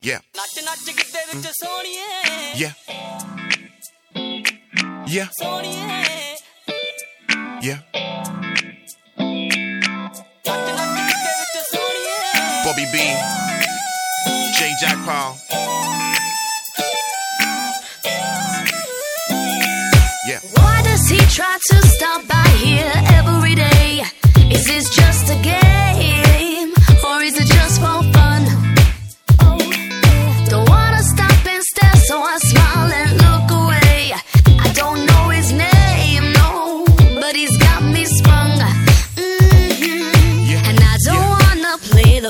Yeah. Yeah. Yeah. Yeah. Bobby B. J. Jack Paul. Yeah. Why does he try to stop by here every day? Is this just a game?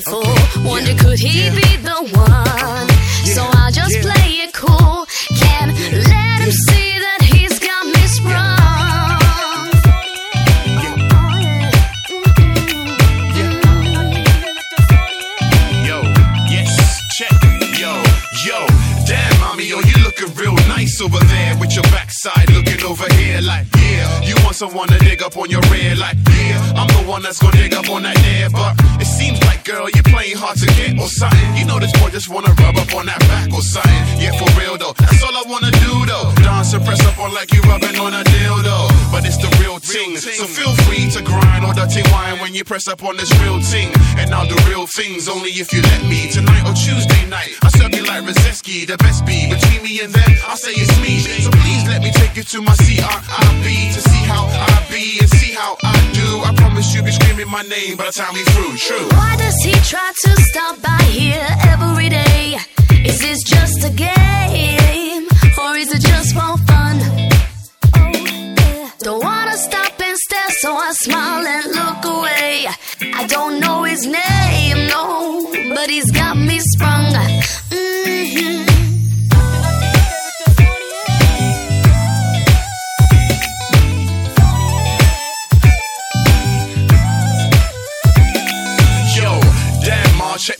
The fool. Wonder Yeah. could he Yeah. be the one? So I'll just Yeah. play it cool. Can let him see that he's got me sprung. Yo, yes, check. Yo, yo, damn, mommy, yo, you looking real nice over there with your backside looking over here. Like, yeah, someone to dig up on your rear. Like, yeah, I'm the one that's gonna dig up on that there. But it seems like, girl, you're playing hard to get or something. You know, this boy just wanna rub up on that back or something. Yeah, for real though, that's all I wanna do though. Dance and press up on like you rubbing on a dildo. But it's the real thing, so feel free to grind or dirty wine when you press up on this real thing. And I'll do real things only if you let me. Tonight or Tuesday night, I serve you like Rusedski, the best be. Between me and them, I'll say it's me. So please let me take you to my CRIB to see how I be and see how I do. I promise you'll be screaming my name by the time we through. True. Why does he try to stop by here every day? Is this just a game? Or is it just for fun? Don't wanna stop and stare, so I smile and look away. I don't know his name,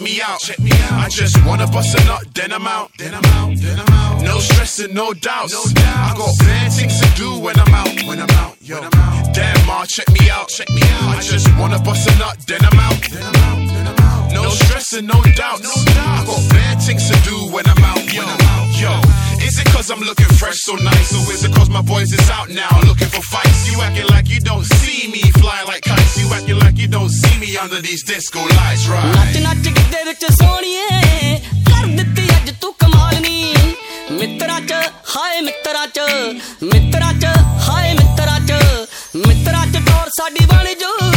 me out. Check me out. I just wanna bust a nut, then I'm out. Then I'm out. Then I'm out. No stress and no doubts. No doubts. I got bad things to do when I'm out. When I'm out. Yo, when I'm out. damn, ma, check me out. Check me out. I just wanna bust a nut, then I'm out. Then I'm out. Then I'm out. No stress and no doubts. No doubts. I got bad things to do when I'm out. Yo, when I'm out. yo. Is it cause I'm looking fresh so nice? Or is it cause my boys is out now looking for fights? You acting like you don't see me flying like kites. You acting like you don't see me under these disco lights, right? ਨੱਚ ਨੱਚ ਗਿੱਧੇ ਵਿੱਚ ਸੋਹਣੀਏ। ਕਰ ਦਿੱਤੀ ਅੱਜ ਤੂੰ ਕਮਾਲ ਨੀ। ਮਿੱਤਰਾਂ ਚ, ਹਾਏ ਮਿੱਤਰਾਂ ਚ। ਮਿੱਤਰਾਂ ਚ, ਹਾਏ ਮਿੱਤਰਾਂ ਚ। ਮਿੱਤਰਾਂ ਚ ਟੌਰ ਸਾਡੀ ਬਣ ਜੂ।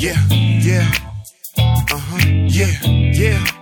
Yeah, yeah. Uh huh, yeah, yeah.